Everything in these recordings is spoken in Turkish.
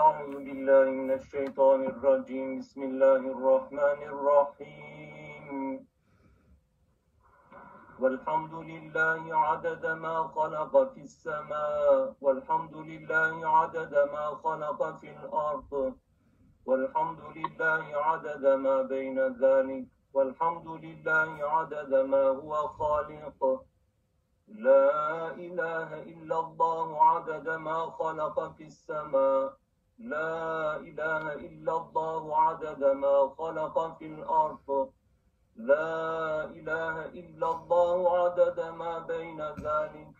أعوذ بالله من الشيطان الرجيم. بسم الله الرحمن الرحيم. والحمد لله عدد ما خلق في السماء والحمد لله عدد ما خلق في الأرض والحمد لله عدد ما بين ذلك والحمد لله عدد ما هو خالق. لا إله إلا الله عدد ما خلق في السماء. لا إله إلا الله عدد ما خلق في الأرض. لا إله إلا الله عدد ما بين ذلك.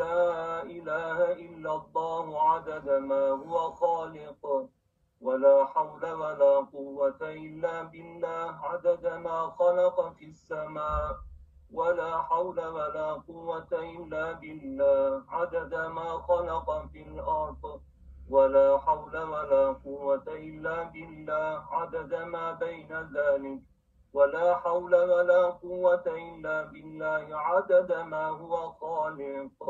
لا إله إلا الله عدد ما هو خالق. ولا حول ولا قوة إلا بالله عدد ما خلق في السماء. ولا حول ولا قوة إلا بالله عدد ما خلق في الأرض. ولا حول ولا قوة إلا بالله عدد ما بين ذلك. ولا حول ولا قوة إلا بالله عدد ما هو خالق.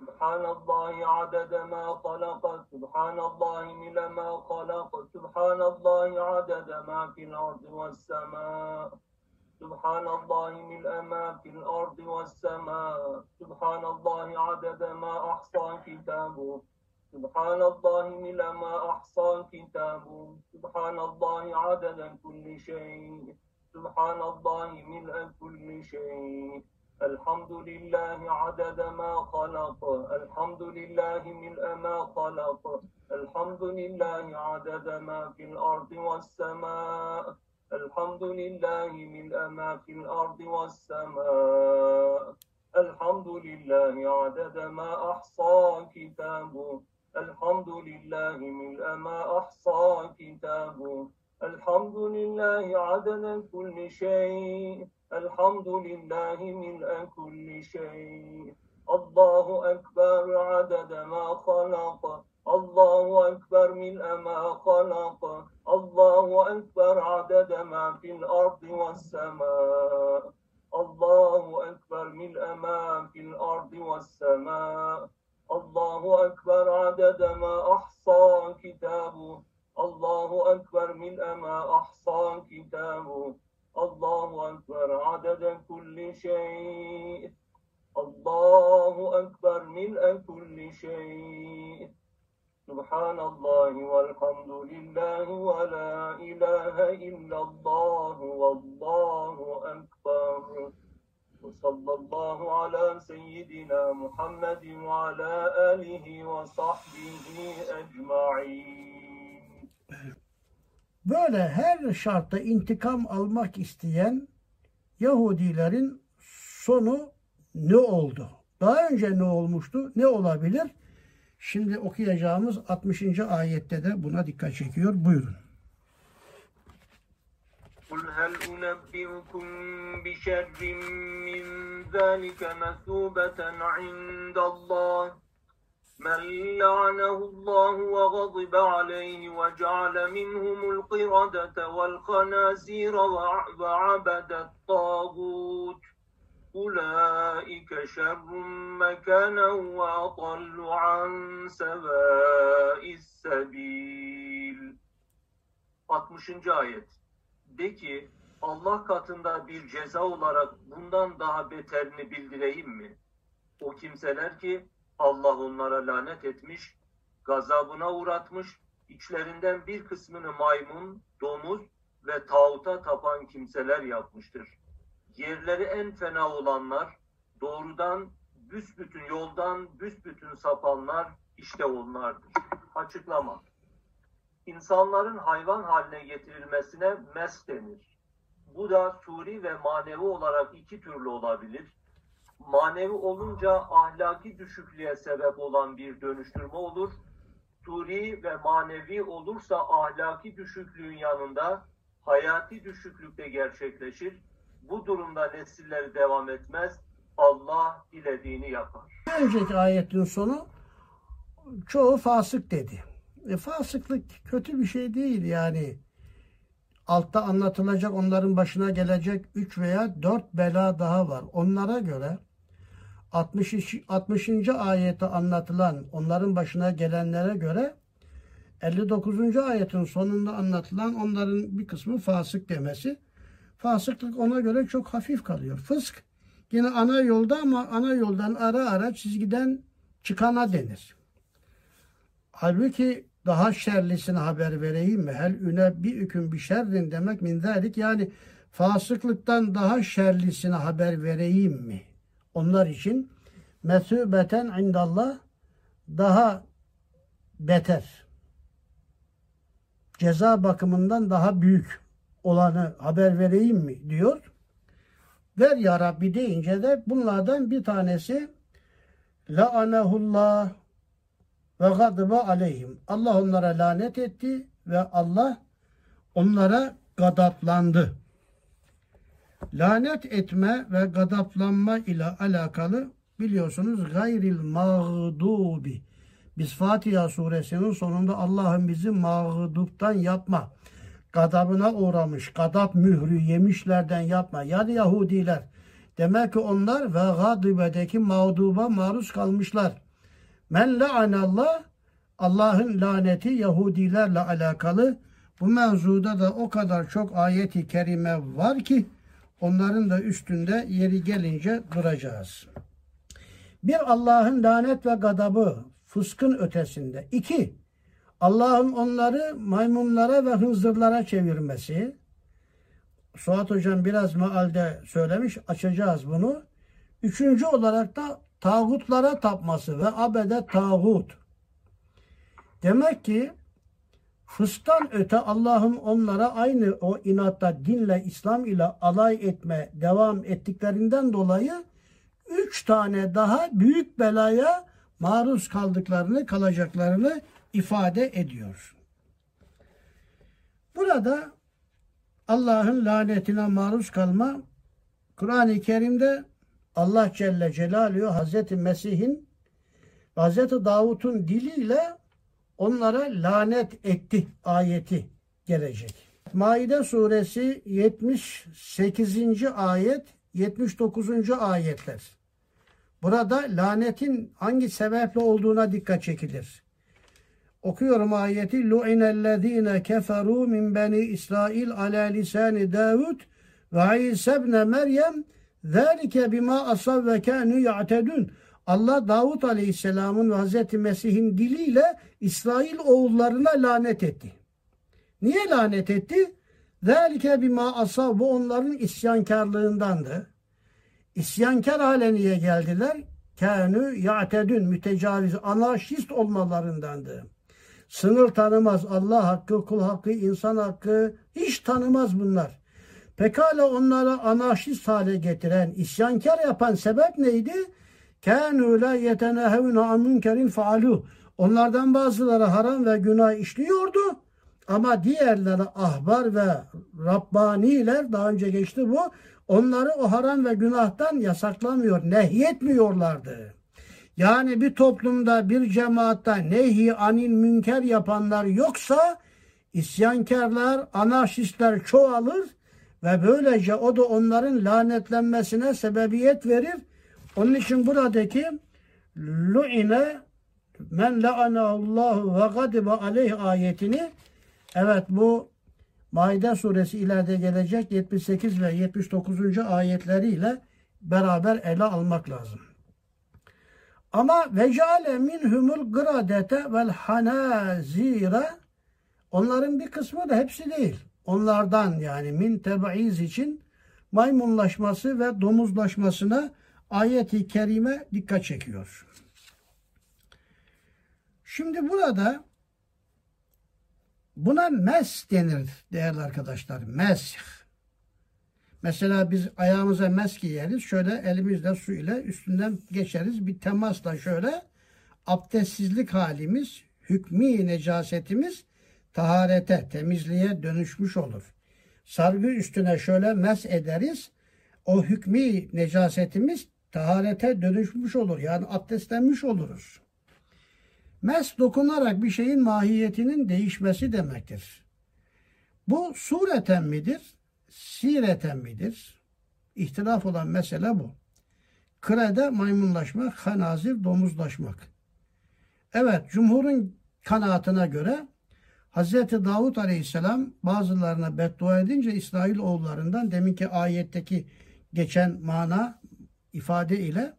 سبحان الله عدد ما خلق سبحان الله ملء ما خلق سبحان الله عدد ما في الأرض والسماء. سبحان الله ملء ما في الأرض والسماء. سبحان الله عدد ما أحصى كتابه. سبحان الله ملء ما أحصى كتابه. سبحان الله عدد كل شيء. سبحان الله ملء كل شيء. الحمد لله عدد ما خلق. الحمد لله ملء ما خلق. الحمد لله عدد ما في الأرض والسماء. الحمد لله ملء ما في الأرض والسماء. الحمد لله عدد ما أحصى كتابه. الحمد لله ملء ما أحصى كتابه. الحمد لله عدد كل شيء. الحمد لله ملء كل شيء. الله أكبر عدد ما خلق. الله أكبر ملء ما خلق. الله أكبر عدد ما في الأرض والسماء. الله أكبر ملء ما في الأرض والسماء. الله أكبر عدد ما أحصى كتابه. الله أكبر ملء ما أحصى كتابه. الله أكبر عدد كل شيء. الله أكبر ملء كل شيء. سبحان الله والحمد لله ولا إله إلا الله والله أكبر وصلى الله على سيدنا محمد وعلى آله وصحبه أجمعين Böyle her şartta intikam almak isteyen Yahudilerin sonu ne oldu? Daha önce ne olmuştu? Ne olabilir? Şimdi okuyacağımız 60. ayette de buna dikkat çekiyor. Buyurun. قل هل أنبئكم بشر من ذلك مثوبة عند الله من لعنه الله وغضب عليه وجعل منهم القردة والخنازير وعبد الطاغوت أولئك شر مكانا وأضل عن سواء السبيل 60. ayet De ki Allah katında bir ceza olarak bundan daha beterini bildireyim mi? O kimseler ki Allah onlara lanet etmiş, gazabına uğratmış, içlerinden bir kısmını maymun, domuz ve tağuta tapan kimseler yapmıştır. Yerleri en fena olanlar, doğrudan büsbütün yoldan büsbütün sapanlar işte onlardır. Açıklama. İnsanların hayvan haline getirilmesine mes denir. Bu da suri ve manevi olarak iki türlü olabilir. Manevi olunca ahlaki düşüklüğe sebep olan bir dönüştürme olur. Suri ve manevi olursa ahlaki düşüklüğün yanında hayati düşüklük de gerçekleşir. Bu durumda nesilleri devam etmez. Allah dilediğini yapar. Önceki ayetin sonu çoğu fasık dedi. E, fasıklık kötü bir şey değil yani. Altta anlatılacak onların başına gelecek üç veya dört bela daha var. Onlara göre 60. 60. ayette anlatılan onların başına gelenlere göre 59. ayetin sonunda anlatılan onların bir kısmı fasık demesi. Fasıklık ona göre çok hafif kalıyor. Fısk yine ana yolda ama ana yoldan ara ara çizgiden çıkana denir. Halbuki daha şerlisine haber vereyim mi? Hel üne bir hüküm bir şerrin demek min zalik yani fasıklıktan daha şerlisine haber vereyim mi? Onlar için mesubeten indallah daha beter. Ceza bakımından daha büyük olanı haber vereyim mi diyor. Ver ya Rabbi deyince de bunlardan bir tanesi la'anehullah ve gadıba aleyhim. Allah onlara lanet etti ve Allah onlara gadaplandı. Lanet etme ve gadaplanma ile alakalı biliyorsunuz gayril mağdubi. Biz Fatiha suresinin sonunda Allah'ın bizi mağduptan yapma. Gadabına uğramış, gadap mührü yemişlerden yapma. Yani Yahudiler. Demek ki onlar ve gadibedeki mağduba maruz kalmışlar. Men la'anallah Allah'ın laneti Yahudilerle alakalı. Bu mevzuda da o kadar çok ayeti kerime var ki onların da üstünde yeri gelince duracağız. Bir Allah'ın lanet ve gadabı fıskın ötesinde. İki, Allah'ın onları maymunlara ve hınzırlara çevirmesi. Suat Hocam biraz mealde söylemiş. Açacağız bunu. Üçüncü olarak da tağutlara tapması ve abede tağut. Demek ki fısktan öte Allah'ın onlara aynı o inatta dinle, İslam ile alay etme devam ettiklerinden dolayı üç tane daha büyük belaya maruz kaldıklarını, kalacaklarını ifade ediyor. Burada Allah'ın lanetine maruz kalma Kur'an-ı Kerim'de Allah Celle Celaluhu Hazreti Mesih'in Hazreti Davut'un diliyle onlara lanet etti ayeti gelecek. Maide suresi 78. ayet 79. ayetler. Burada lanetin hangi sebeple olduğuna dikkat çekilir. Okuyorum ayeti. Lu'inellezine keferu min beni İsrail ala lisani Davud ve İsa ibn Meryem zâlike bima asav ve kânü ya'tedun. Allah Davud Aleyhisselam'ın ve Hazreti Mesih'in diliyle İsrail oğullarına lanet etti. Niye lanet etti? Zâlike bima asav bu onların isyankarlığındandı. İsyankar hale niye geldiler? Kânü ya'tedün mütecaviz anarşist olmalarındandı. Sınır tanımaz. Allah hakkı, kul hakkı, insan hakkı hiç tanımaz bunlar. Pekala onları anarşist hale getiren, isyankar yapan sebep neydi? Kânû lâ yetenehevne an münkerin. Onlardan bazıları haram ve günah işliyordu. Ama diğerleri ahbar ve Rabbaniler daha önce geçti bu. Onları o haram ve günahtan yasaklamıyor, nehyetmiyorlardı. Yani bir toplumda bir cemaatta nehi anil münker yapanlar yoksa isyankarlar, anarşistler çoğalır ve böylece o da onların lanetlenmesine sebebiyet verir. Onun için buradaki lu'ine men la'anallahu ve gadibe aleyh ayetini evet bu Maide suresi ileride gelecek 78 ve 79. ayetleriyle beraber ele almak lazım. Ama vecale minhumul gradete vel hanazire onların bir kısmı da hepsi değil. Onlardan yani min tebaiz için maymunlaşması ve domuzlaşmasına ayeti kerime dikkat çekiyor. Şimdi burada buna mes denir değerli arkadaşlar. Mesh. Mesela biz ayağımıza mes giyeriz. Şöyle elimizle su ile üstünden geçeriz. Bir temasla şöyle abdestsizlik halimiz, hükmü necasetimiz taharete, temizliğe dönüşmüş olur. Sargı üstüne şöyle mes ederiz. O hükmü necasetimiz taharete dönüşmüş olur. Yani abdestlenmiş oluruz. Mes dokunarak bir şeyin mahiyetinin değişmesi demektir. Bu sureten midir? Sireten midir? İhtilaf olan mesele bu. Krede maymunlaşmak, hanazir domuzlaşmak. Evet, cumhurun kanaatine göre Hz. Davut Aleyhisselam bazılarına beddua edince İsrail oğullarından deminki ayetteki geçen mana ifade ile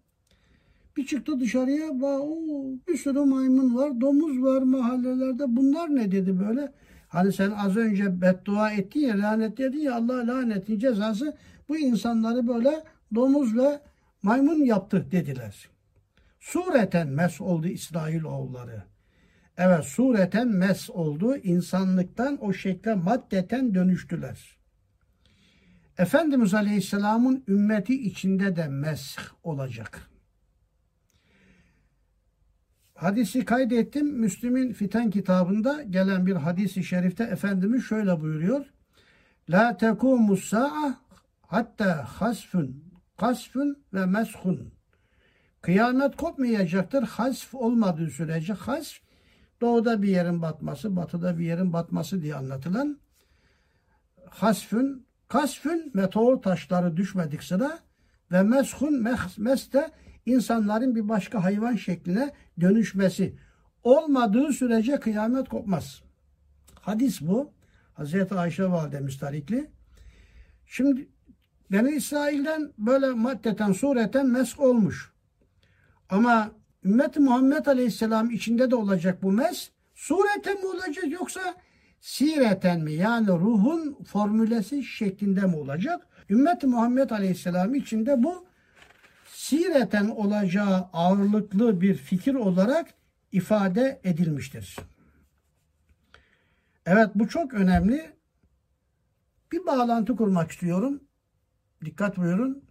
bir çıktı dışarıya o bir sürü maymun var, domuz var mahallelerde. Bunlar ne dedi böyle? Hani sen az önce beddua ettin ya, lanet dedin ya Allah lanetin cezası bu insanları böyle domuz ve maymun yaptı dediler. Sureten mes oldu İsrail oğulları. Evet sureten mes oldu. insanlıktan o şekle maddeten dönüştüler. Efendimiz Aleyhisselam'ın ümmeti içinde de mesh olacak. Hadisi kaydettim. Müslim'in Fiten kitabında gelen bir hadisi şerifte Efendimiz şöyle buyuruyor. La tekumus sa'a hatta hasfun, kasfun ve meshun. Kıyamet kopmayacaktır hasf olmadığı sürece. Hasf doğuda bir yerin batması, batıda bir yerin batması diye anlatılan hasfün, kasfün meteor taşları düşmedik sıra ve meshun, mes de insanların bir başka hayvan şekline dönüşmesi olmadığı sürece kıyamet kopmaz. Hadis bu. Hazreti Ayşe validemiz tarikli. Şimdi Beni İsrail'den böyle maddeten sureten mesk olmuş. Ama ümmet Muhammed Aleyhisselam içinde de olacak bu mes. Sureten mi olacak yoksa sireten mi? Yani ruhun formülesi şeklinde mi olacak? Ümmet Muhammed Aleyhisselam içinde bu sireten olacağı ağırlıklı bir fikir olarak ifade edilmiştir. Evet bu çok önemli. Bir bağlantı kurmak istiyorum. Dikkat buyurun.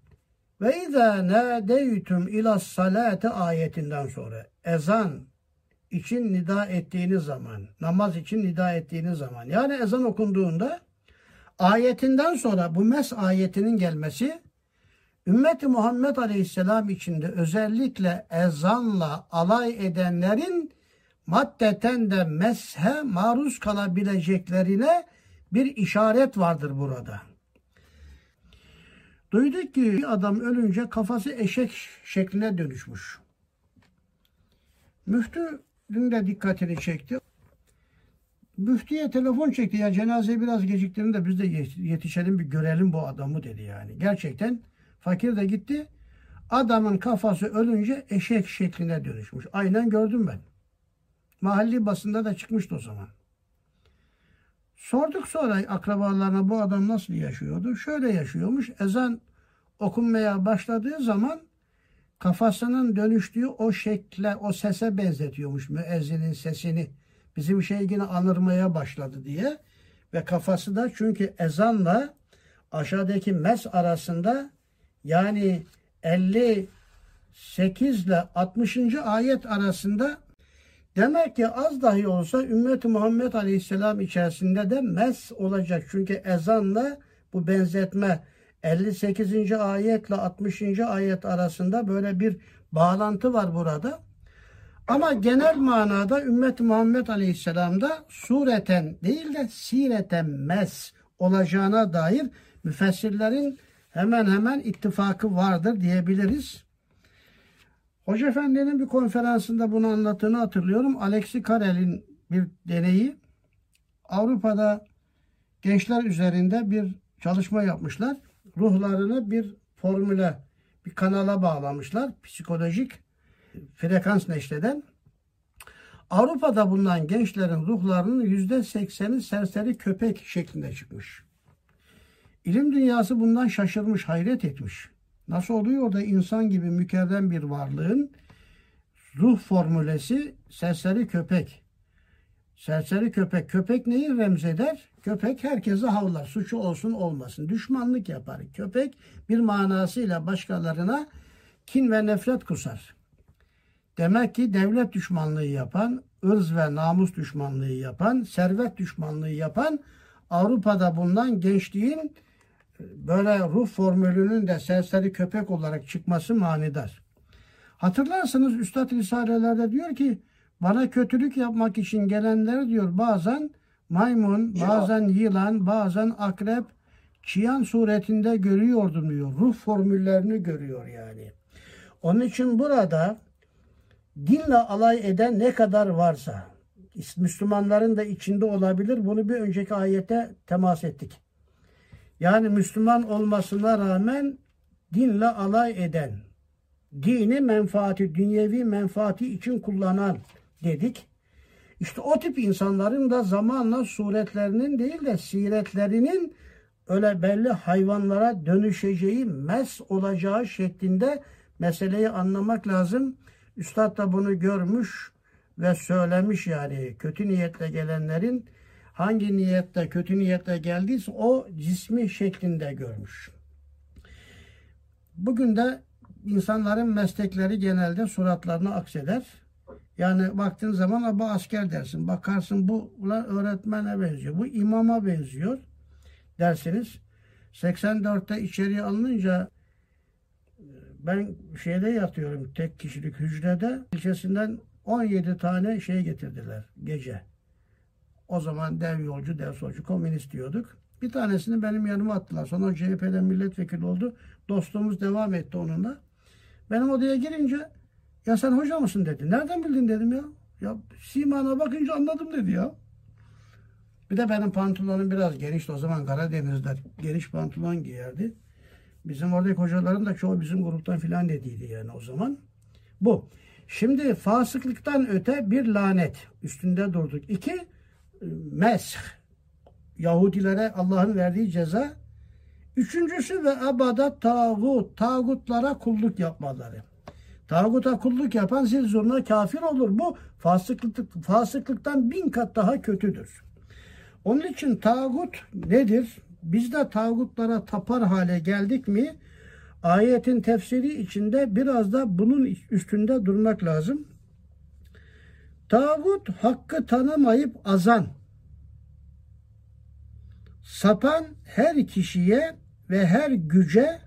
Ve izâ nâdeytüm ilas salate ayetinden sonra ezan için nida ettiğiniz zaman, namaz için nida ettiğiniz zaman yani ezan okunduğunda ayetinden sonra bu mes ayetinin gelmesi Ümmeti Muhammed Aleyhisselam içinde özellikle ezanla alay edenlerin maddeten de meshe maruz kalabileceklerine bir işaret vardır burada. Duyduk ki bir adam ölünce kafası eşek şekline dönüşmüş. Müftü dün de dikkatini çekti. Müftüye telefon çekti ya cenaze biraz geciktiğinde biz de yetişelim bir görelim bu adamı dedi yani. Gerçekten fakir de gitti. Adamın kafası ölünce eşek şekline dönüşmüş. Aynen gördüm ben. Mahalli basında da çıkmıştı o zaman. Sorduk sonra akrabalarına bu adam nasıl yaşıyordu? Şöyle yaşıyormuş. Ezan okunmaya başladığı zaman kafasının dönüştüğü o şekle, o sese benzetiyormuş müezzinin sesini. Bizim şey yine anırmaya başladı diye. Ve kafası da çünkü ezanla aşağıdaki mes arasında yani 58 ile 60. ayet arasında Demek ki az dahi olsa ümmet Muhammed Aleyhisselam içerisinde de mes olacak. Çünkü ezanla bu benzetme 58. ayetle 60. ayet arasında böyle bir bağlantı var burada. Ama genel manada ümmet Muhammed Aleyhisselam'da sureten değil de sireten mes olacağına dair müfessirlerin hemen hemen ittifakı vardır diyebiliriz. Hoca Efendi'nin bir konferansında bunu anlattığını hatırlıyorum. Alexi Karel'in bir deneyi Avrupa'da gençler üzerinde bir çalışma yapmışlar. Ruhlarını bir formüle, bir kanala bağlamışlar. Psikolojik frekans neşreden. Avrupa'da bulunan gençlerin ruhlarının yüzde sekseni serseri köpek şeklinde çıkmış. İlim dünyası bundan şaşırmış, hayret etmiş. Nasıl oluyor da insan gibi mükerrem bir varlığın ruh formülesi serseri köpek. Serseri köpek. Köpek neyi remzeder? Köpek herkese havlar. Suçu olsun olmasın. Düşmanlık yapar. Köpek bir manasıyla başkalarına kin ve nefret kusar. Demek ki devlet düşmanlığı yapan, ırz ve namus düşmanlığı yapan, servet düşmanlığı yapan Avrupa'da bulunan gençliğin böyle ruh formülünün de serseri köpek olarak çıkması manidar. Hatırlarsınız Üstad Risalelerde diyor ki bana kötülük yapmak için gelenleri diyor bazen maymun, bazen yılan, bazen akrep, çiyan suretinde görüyordum diyor. Ruh formüllerini görüyor yani. Onun için burada dinle alay eden ne kadar varsa Müslümanların da içinde olabilir. Bunu bir önceki ayete temas ettik. Yani Müslüman olmasına rağmen dinle alay eden, dini menfaati, dünyevi menfaati için kullanan dedik. İşte o tip insanların da zamanla suretlerinin değil de siretlerinin öyle belli hayvanlara dönüşeceği, mes olacağı şeklinde meseleyi anlamak lazım. Üstad da bunu görmüş ve söylemiş yani kötü niyetle gelenlerin hangi niyette kötü niyetle geldiyse o cismi şeklinde görmüş. Bugün de insanların meslekleri genelde suratlarına akseder. Yani baktığın zaman bu asker dersin. Bakarsın bu öğretmene benziyor. Bu imama benziyor dersiniz. 84'te içeriye alınınca ben şeyde yatıyorum tek kişilik hücrede ilçesinden 17 tane şey getirdiler gece. O zaman dev yolcu, dev solcu, komünist diyorduk. Bir tanesini benim yanıma attılar. Sonra CHP'den milletvekili oldu. Dostluğumuz devam etti onunla. Benim odaya girince ya sen hoca mısın dedi. Nereden bildin dedim ya. Ya simana bakınca anladım dedi ya. Bir de benim pantolonum biraz genişti. O zaman Karadeniz'de geniş pantolon giyerdi. Bizim oradaki hocaların da çoğu bizim gruptan filan dediydi yani o zaman. Bu. Şimdi fasıklıktan öte bir lanet üstünde durduk. İki, mesh. Yahudilere Allah'ın verdiği ceza. Üçüncüsü ve abadat tağut. Tağutlara kulluk yapmaları. Tağuta kulluk yapan zil zurna kafir olur. Bu fasıklık, fasıklıktan bin kat daha kötüdür. Onun için tağut nedir? Biz de tağutlara tapar hale geldik mi? Ayetin tefsiri içinde biraz da bunun üstünde durmak lazım. Tağut hakkı tanımayıp azan, sapan her kişiye ve her güce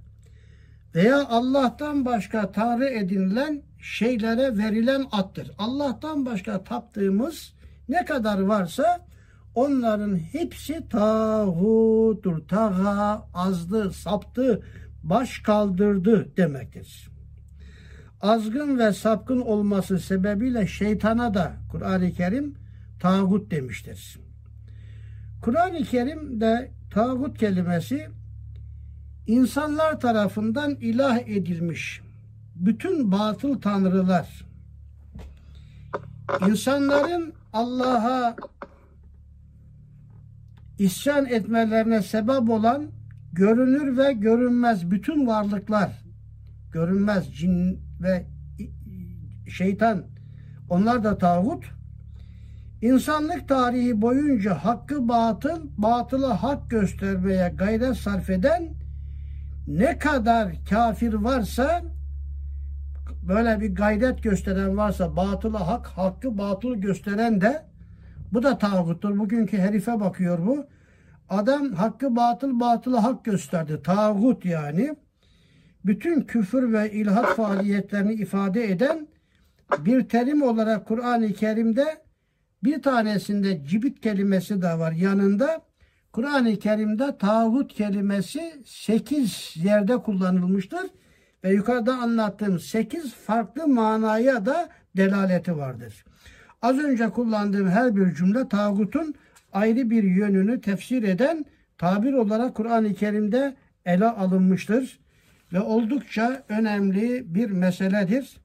veya Allah'tan başka tanrı edinilen şeylere verilen attır. Allah'tan başka taptığımız ne kadar varsa onların hepsi tağuttur. Tağa, azdı, saptı, baş kaldırdı demektir. Azgın ve sapkın olması sebebiyle şeytana da Kur'an-ı Kerim tağut demiştir. Kur'an-ı Kerim'de tağut kelimesi insanlar tarafından ilah edilmiş bütün batıl tanrılar insanların Allah'a isyan etmelerine sebep olan görünür ve görünmez bütün varlıklar görünmez cin ve şeytan onlar da tağut insanlık tarihi boyunca hakkı batıl batıla hak göstermeye gayret sarf eden ne kadar kafir varsa böyle bir gayret gösteren varsa batıla hak, hakkı batıl gösteren de bu da tağuttur. Bugünkü herife bakıyor bu. Adam hakkı batıl, batılı hak gösterdi. Tağut yani. Bütün küfür ve ilhat faaliyetlerini ifade eden bir terim olarak Kur'an-ı Kerim'de bir tanesinde cibit kelimesi de var yanında. Kur'an-ı Kerim'de tağut kelimesi sekiz yerde kullanılmıştır. Ve yukarıda anlattığım sekiz farklı manaya da delaleti vardır. Az önce kullandığım her bir cümle tağutun ayrı bir yönünü tefsir eden tabir olarak Kur'an-ı Kerim'de ele alınmıştır ve oldukça önemli bir meseledir.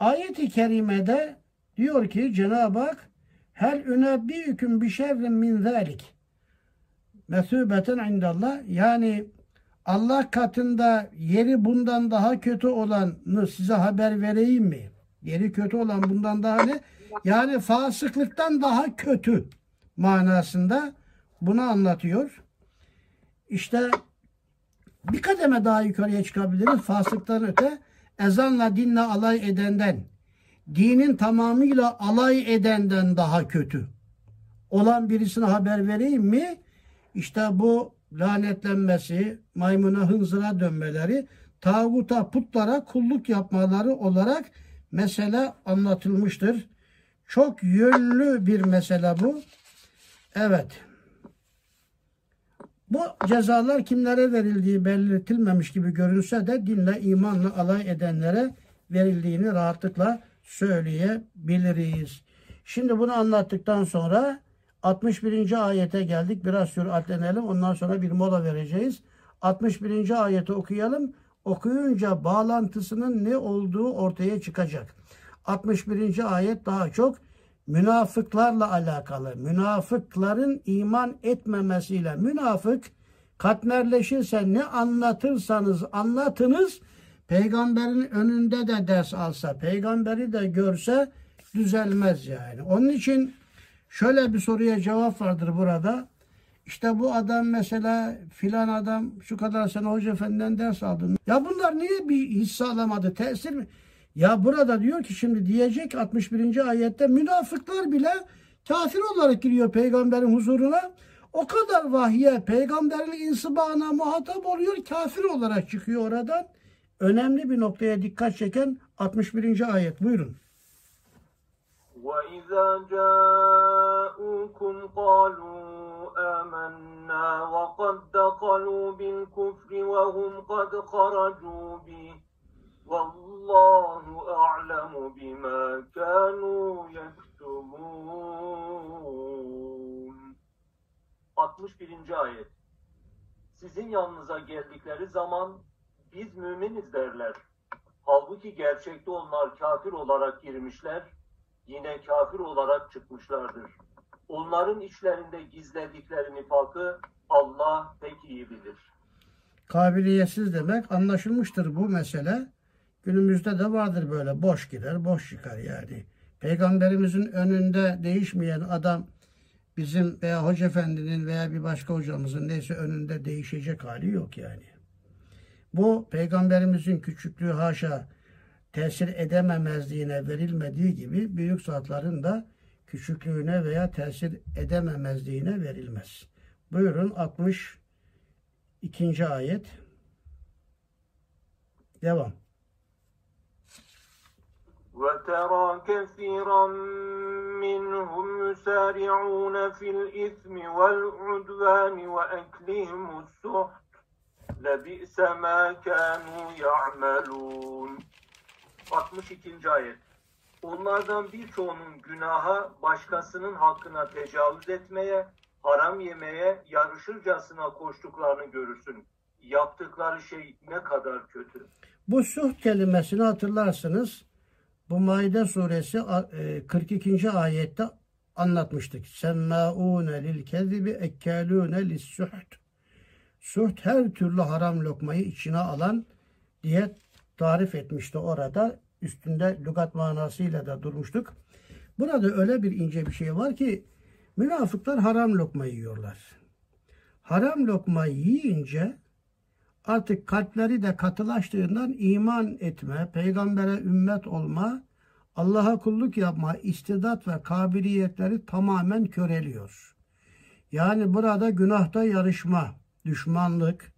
Ayet-i kerimede diyor ki Cenab-ı Hak hel ünebbiüküm bi şerrin min zalik mesubeten indallah yani Allah katında yeri bundan daha kötü olanı size haber vereyim mi? Yeri kötü olan bundan daha ne? Yani fasıklıktan daha kötü manasında bunu anlatıyor. İşte bir kademe daha yukarıya çıkabiliriz. Fasıktan öte ezanla dinle alay edenden, dinin tamamıyla alay edenden daha kötü olan birisine haber vereyim mi? İşte bu lanetlenmesi, maymuna hınzıra dönmeleri, tağuta putlara kulluk yapmaları olarak mesele anlatılmıştır. Çok yönlü bir mesele bu. Evet. Bu cezalar kimlere verildiği belirtilmemiş gibi görünse de dinle, imanla alay edenlere verildiğini rahatlıkla söyleyebiliriz. Şimdi bunu anlattıktan sonra 61. ayete geldik. Biraz süratlenelim. Ondan sonra bir mola vereceğiz. 61. ayeti okuyalım. Okuyunca bağlantısının ne olduğu ortaya çıkacak. 61. ayet daha çok münafıklarla alakalı. Münafıkların iman etmemesiyle. Münafık katmerleşirse ne anlatırsanız anlatınız peygamberin önünde de ders alsa, peygamberi de görse düzelmez yani. Onun için şöyle bir soruya cevap vardır burada. İşte bu adam mesela filan adam şu kadar sene hoca efendiden ders aldın. Ya bunlar niye bir hisse alamadı? Tesir mi? Ya burada diyor ki şimdi diyecek 61. ayette münafıklar bile kafir olarak giriyor peygamberin huzuruna. O kadar vahye peygamberin insibana muhatap oluyor kafir olarak çıkıyor oradan. Önemli bir noktaya dikkat çeken 61. ayet buyurun. وإذا جاءوكم قالوا آمنا وقد دخلوا بالكفر وهم قد خرجوا به Vallahu a'lemu bima kanu yektumun. 61. ayet. Sizin yanınıza geldikleri zaman biz müminiz derler. Halbuki gerçekte onlar kafir olarak girmişler, yine kafir olarak çıkmışlardır. Onların içlerinde gizledikleri nifakı Allah pek iyi bilir. Kabiliyetsiz demek anlaşılmıştır bu mesele. Günümüzde de vardır böyle boş girer, boş çıkar yani. Peygamberimizin önünde değişmeyen adam bizim veya hoca efendinin veya bir başka hocamızın neyse önünde değişecek hali yok yani. Bu peygamberimizin küçüklüğü haşa tesir edememezliğine verilmediği gibi büyük zatların da küçüklüğüne veya tesir edememezliğine verilmez. Buyurun 62. ayet. Devam. وترى كثيرا منهم يسارعون في الإثم والعدوان وأكلهم السحت لبئس ما كانوا يعملون 62. ayet Onlardan birçoğunun günaha başkasının hakkına tecavüz etmeye, haram yemeye yarışırcasına koştuklarını görürsün. Yaptıkları şey ne kadar kötü. Bu suh kelimesini hatırlarsınız. Bu Maide suresi e, 42. ayette anlatmıştık. Semmâûne lil kezibi ekkâlûne lissuht. Suht her türlü haram lokmayı içine alan diye tarif etmişti orada. Üstünde lügat manasıyla da durmuştuk. Burada öyle bir ince bir şey var ki münafıklar haram lokma yiyorlar. Haram lokma yiyince artık kalpleri de katılaştığından iman etme, peygambere ümmet olma, Allah'a kulluk yapma istidat ve kabiliyetleri tamamen köreliyor. Yani burada günahta yarışma, düşmanlık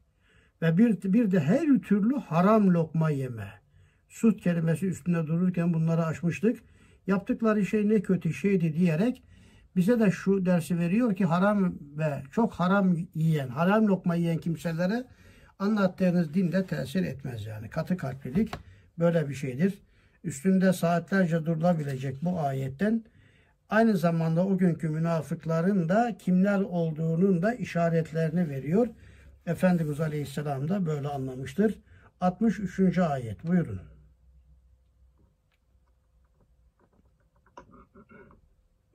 ve bir, bir de her türlü haram lokma yeme. Sut kelimesi üstünde dururken bunları açmıştık. Yaptıkları şey ne kötü şeydi diyerek bize de şu dersi veriyor ki haram ve çok haram yiyen, haram lokma yiyen kimselere anlattığınız dinde tesir etmez yani. Katı kalplilik böyle bir şeydir. Üstünde saatlerce durulabilecek bu ayetten aynı zamanda o günkü münafıkların da kimler olduğunun da işaretlerini veriyor. Efendimiz Aleyhisselam da böyle anlamıştır. 63. ayet buyurun.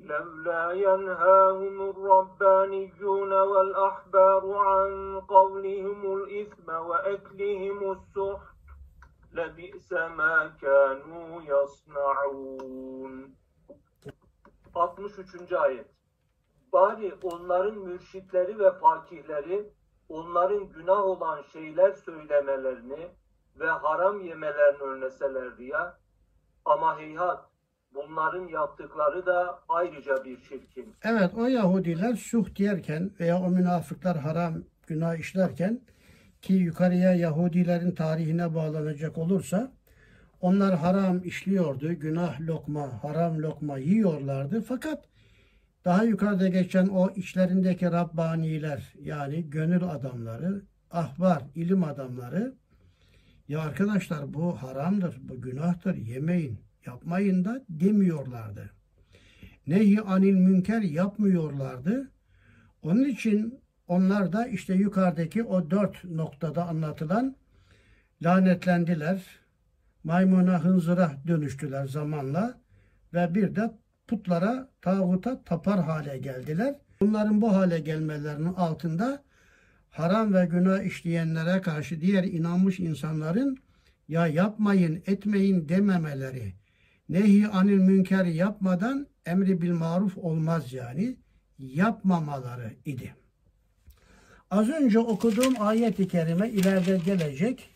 لولا ينهاهم الربانيون والأحبار عن قولهم الإثم وأكلهم السحت لبئس ما كانوا يصنعون 63. ayet Bari onların mürşitleri ve fakihleri onların günah olan şeyler söylemelerini ve haram yemelerini önleselerdi ya. Ama heyhat bunların yaptıkları da ayrıca bir çirkin. Evet o Yahudiler suh diyerken veya o münafıklar haram günah işlerken ki yukarıya Yahudilerin tarihine bağlanacak olursa onlar haram işliyordu. Günah lokma, haram lokma yiyorlardı. Fakat daha yukarıda geçen o içlerindeki Rabbaniler yani gönül adamları, ahbar, ilim adamları Ya arkadaşlar bu haramdır, bu günahtır, yemeyin, yapmayın da demiyorlardı. Nehi anil münker yapmıyorlardı. Onun için onlar da işte yukarıdaki o dört noktada anlatılan lanetlendiler. Maymuna, hınzıra dönüştüler zamanla ve bir de putlara, tağuta tapar hale geldiler. Bunların bu hale gelmelerinin altında haram ve günah işleyenlere karşı diğer inanmış insanların ya yapmayın, etmeyin dememeleri, nehi anil münker yapmadan emri bil maruf olmaz yani yapmamaları idi. Az önce okuduğum ayet-i kerime ileride gelecek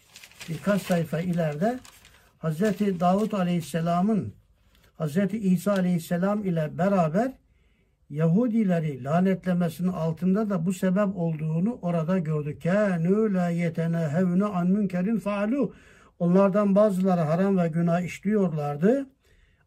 birkaç sayfa ileride Hz. Davut Aleyhisselam'ın Hz. İsa Aleyhisselam ile beraber Yahudileri lanetlemesinin altında da bu sebep olduğunu orada gördük. Kânû lâ yetenehevne an münkerin faalu. Onlardan bazıları haram ve günah işliyorlardı.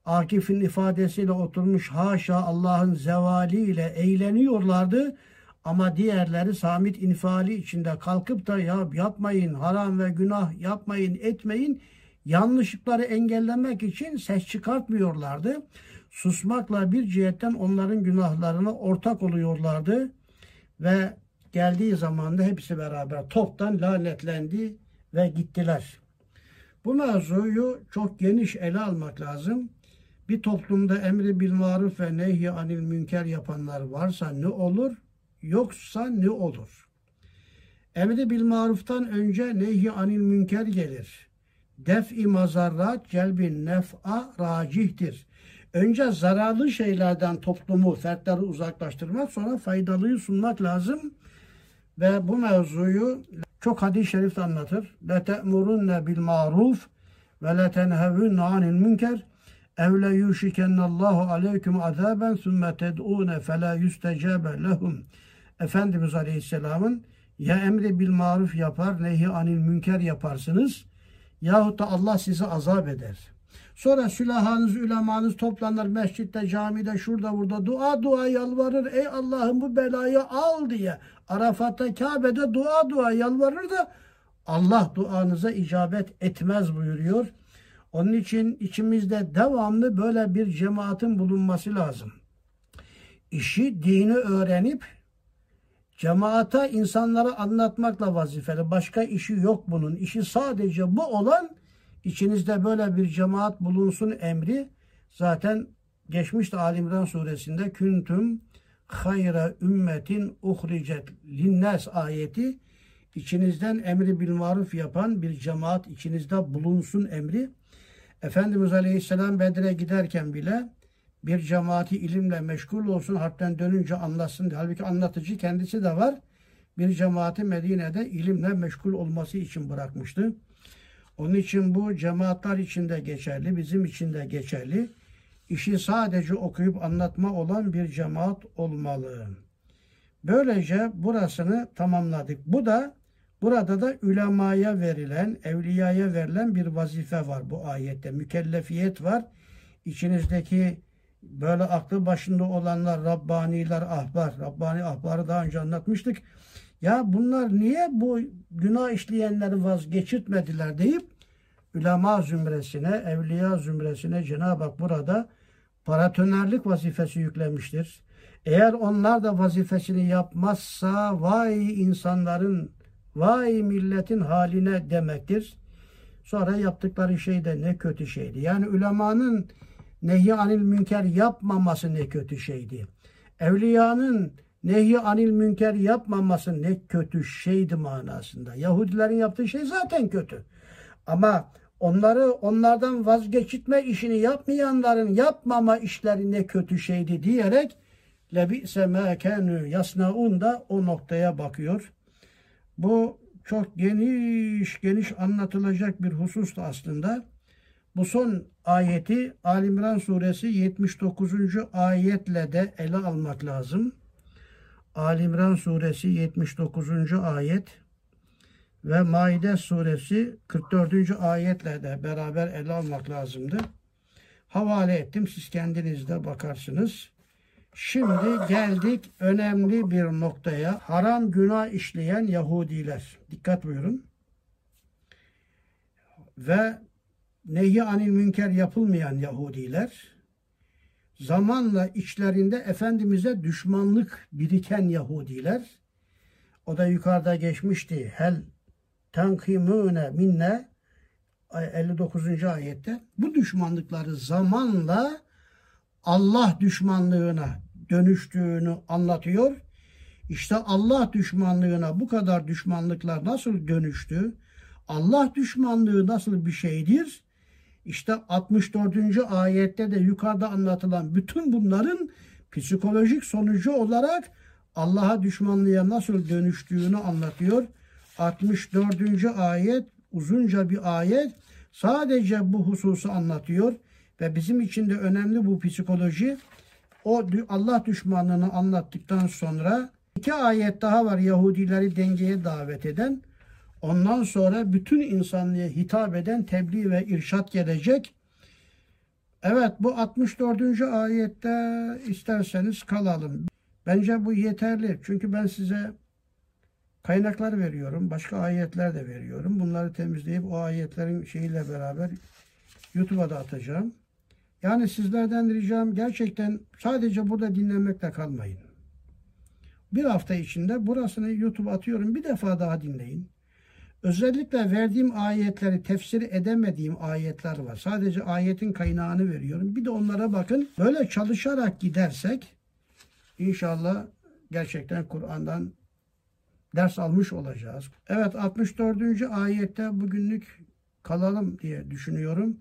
Akif'in ifadesiyle oturmuş haşa Allah'ın zevaliyle eğleniyorlardı. Ama diğerleri samit infali içinde kalkıp da ya yapmayın haram ve günah yapmayın etmeyin yanlışlıkları engellemek için ses çıkartmıyorlardı. Susmakla bir cihetten onların günahlarına ortak oluyorlardı ve geldiği zaman da hepsi beraber toptan lanetlendi ve gittiler. Bu mevzuyu çok geniş ele almak lazım. Bir toplumda emri bil maruf ve nehy anil münker yapanlar varsa ne olur? Yoksa ne olur? Emri bil maruftan önce nehy anil münker gelir. Def-i mazarrat celbi nef'a racihtir. Önce zararlı şeylerden toplumu, fertleri uzaklaştırmak, sonra faydalıyı sunmak lazım. Ve bu mevzuyu çok hadis-i şerif anlatır. Bil maruf ve la tenhevunne anil münker ev le yuşikennallahu aleyküm azaben sümme ted'une fe la yüstecabe lehum. Efendimiz Aleyhisselam'ın ya emri bil maruf yapar, nehi anil münker yaparsınız yahut da Allah sizi azap eder. Sonra sülahanız, ülemanız toplanır mescitte, camide, şurada burada dua dua yalvarır. Ey Allah'ım bu belayı al diye. Arafat'ta, Kabe'de dua dua yalvarır da Allah duanıza icabet etmez buyuruyor. Onun için içimizde devamlı böyle bir cemaatin bulunması lazım. İşi, dini öğrenip cemaata insanlara anlatmakla vazifeli. Başka işi yok bunun. İşi sadece bu olan içinizde böyle bir cemaat bulunsun emri zaten geçmişte Ali İmran suresinde küntüm hayra ümmetin uhricet linnas ayeti içinizden emri bil maruf yapan bir cemaat içinizde bulunsun emri. Efendimiz Aleyhisselam Bedir'e giderken bile bir cemaati ilimle meşgul olsun, harpten dönünce anlatsın. Halbuki anlatıcı kendisi de var. Bir cemaati Medine'de ilimle meşgul olması için bırakmıştı. Onun için bu cemaatler için de geçerli, bizim için de geçerli. İşi sadece okuyup anlatma olan bir cemaat olmalı. Böylece burasını tamamladık. Bu da burada da ülemaya verilen, evliyaya verilen bir vazife var bu ayette. Mükellefiyet var. İçinizdeki böyle aklı başında olanlar, Rabbaniler, ahbar, Rabbani ahbarı daha önce anlatmıştık. Ya bunlar niye bu günah işleyenleri vazgeçirtmediler deyip ulema zümresine, evliya zümresine Cenab-ı Hak burada paratonerlik vazifesi yüklemiştir. Eğer onlar da vazifesini yapmazsa vay insanların, vay milletin haline demektir. Sonra yaptıkları şey de ne kötü şeydi. Yani ulemanın nehy anil münker yapmaması ne kötü şeydi. Evliyanın nehy anil münker yapmaması ne kötü şeydi manasında. Yahudilerin yaptığı şey zaten kötü. Ama onları onlardan vazgeçitme işini yapmayanların yapmama işleri ne kötü şeydi diyerek lebi'se mâ kânû yasnaun da o noktaya bakıyor. Bu çok geniş geniş anlatılacak bir husustu aslında. Bu son ayeti Ali İmran suresi 79. ayetle de ele almak lazım. Ali İmran suresi 79. ayet ve Maide suresi 44. ayetle de beraber ele almak lazımdı. Havale ettim. Siz kendiniz de bakarsınız. Şimdi geldik önemli bir noktaya. Haram günah işleyen Yahudiler. Dikkat buyurun. ve nehi anil münker yapılmayan Yahudiler, zamanla içlerinde Efendimiz'e düşmanlık biriken Yahudiler, o da yukarıda geçmişti. Hel tenkimune minne 59. ayette bu düşmanlıkları zamanla Allah düşmanlığına dönüştüğünü anlatıyor. İşte Allah düşmanlığına bu kadar düşmanlıklar nasıl dönüştü? Allah düşmanlığı nasıl bir şeydir? İşte 64. ayette de yukarıda anlatılan bütün bunların psikolojik sonucu olarak Allah'a düşmanlığa nasıl dönüştüğünü anlatıyor. 64. ayet uzunca bir ayet sadece bu hususu anlatıyor ve bizim için de önemli bu psikoloji. O Allah düşmanlığını anlattıktan sonra iki ayet daha var Yahudileri dengeye davet eden. Ondan sonra bütün insanlığa hitap eden tebliğ ve irşat gelecek. Evet bu 64. ayette isterseniz kalalım. Bence bu yeterli. Çünkü ben size kaynaklar veriyorum. Başka ayetler de veriyorum. Bunları temizleyip o ayetlerin şeyiyle beraber YouTube'a da atacağım. Yani sizlerden ricam gerçekten sadece burada dinlemekle kalmayın. Bir hafta içinde burasını YouTube atıyorum. Bir defa daha dinleyin. Özellikle verdiğim ayetleri tefsir edemediğim ayetler var. Sadece ayetin kaynağını veriyorum. Bir de onlara bakın. Böyle çalışarak gidersek inşallah gerçekten Kur'an'dan ders almış olacağız. Evet 64. ayette bugünlük kalalım diye düşünüyorum.